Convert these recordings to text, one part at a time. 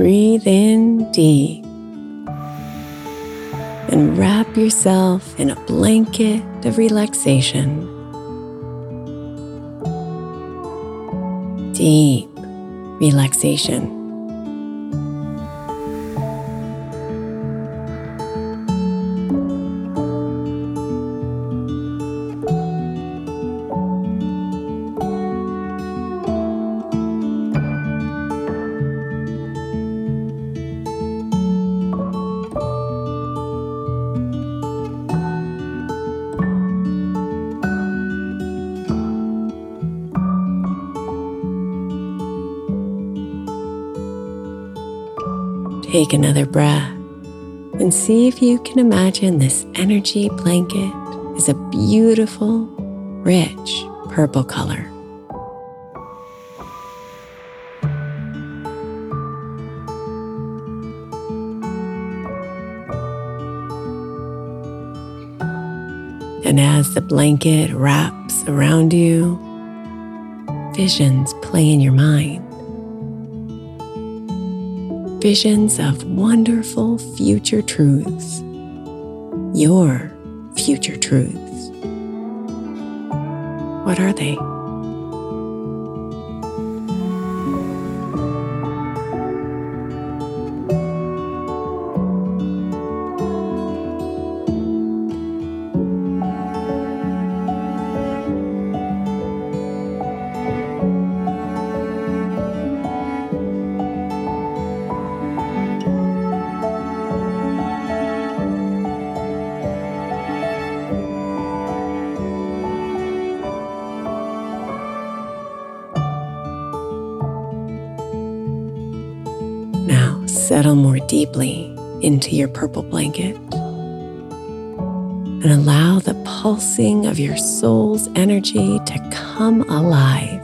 Breathe in deep and wrap yourself in a blanket of relaxation. Deep relaxation. Take another breath and see if you can imagine this energy blanket is a beautiful, rich purple color. And as the blanket wraps around you, visions play in your mind. Visions of wonderful future truths, your future truths. What are they? Deeply into your purple blanket and allow the pulsing of your soul's energy to come alive.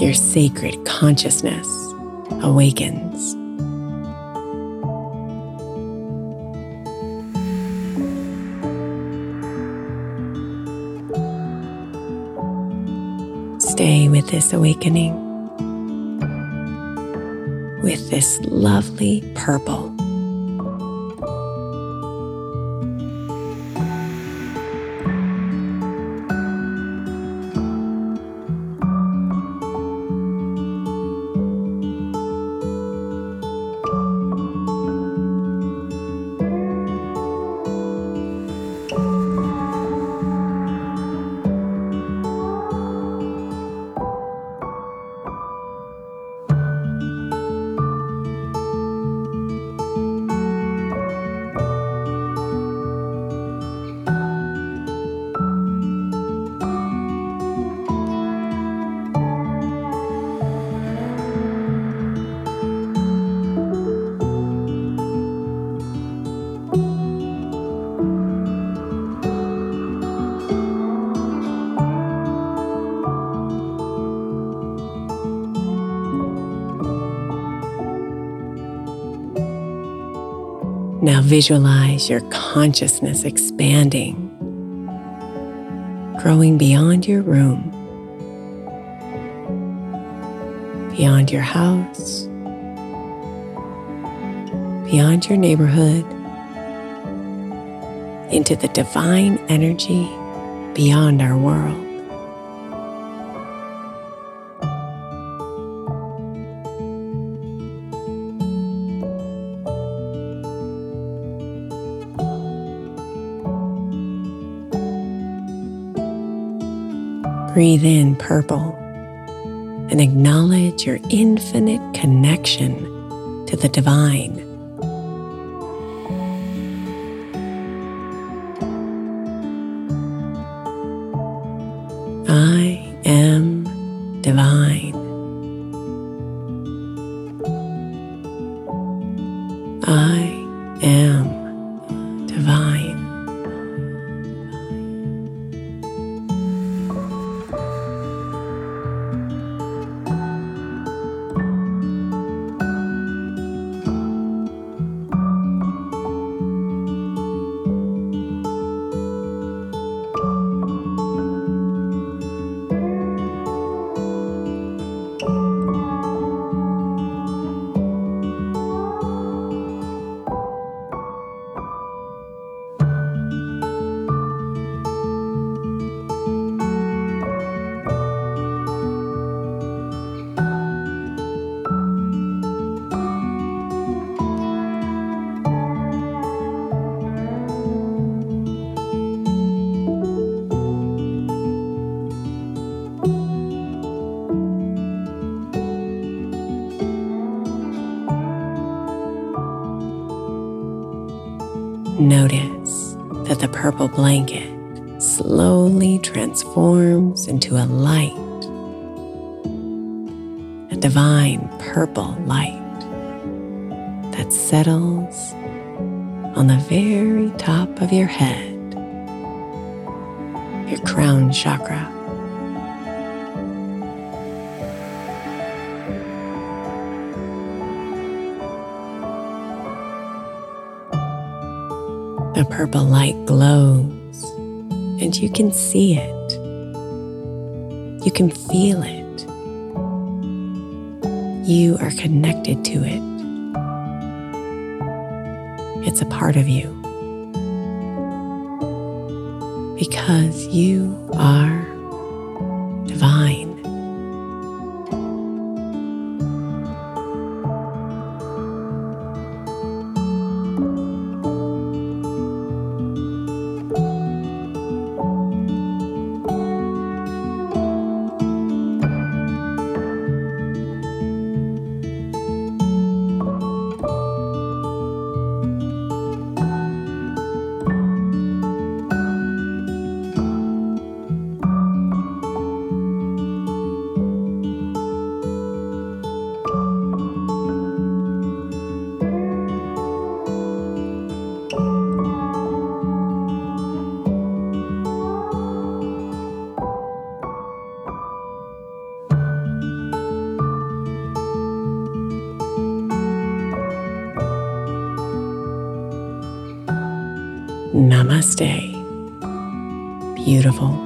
Your sacred consciousness awakens. Stay with this awakening, with this lovely purple. Visualize your consciousness expanding, growing beyond your room, beyond your house, beyond your neighborhood, into the divine energy beyond our world. Breathe in purple and acknowledge your infinite connection to the divine. I am divine. I Notice that the purple blanket slowly transforms into a light, a divine purple light that settles on the very top of your head, your crown chakra. The purple light glows, and you can see it. You can feel it. You are connected to it. It's a part of you. Because you are divine. Namaste. Beautiful.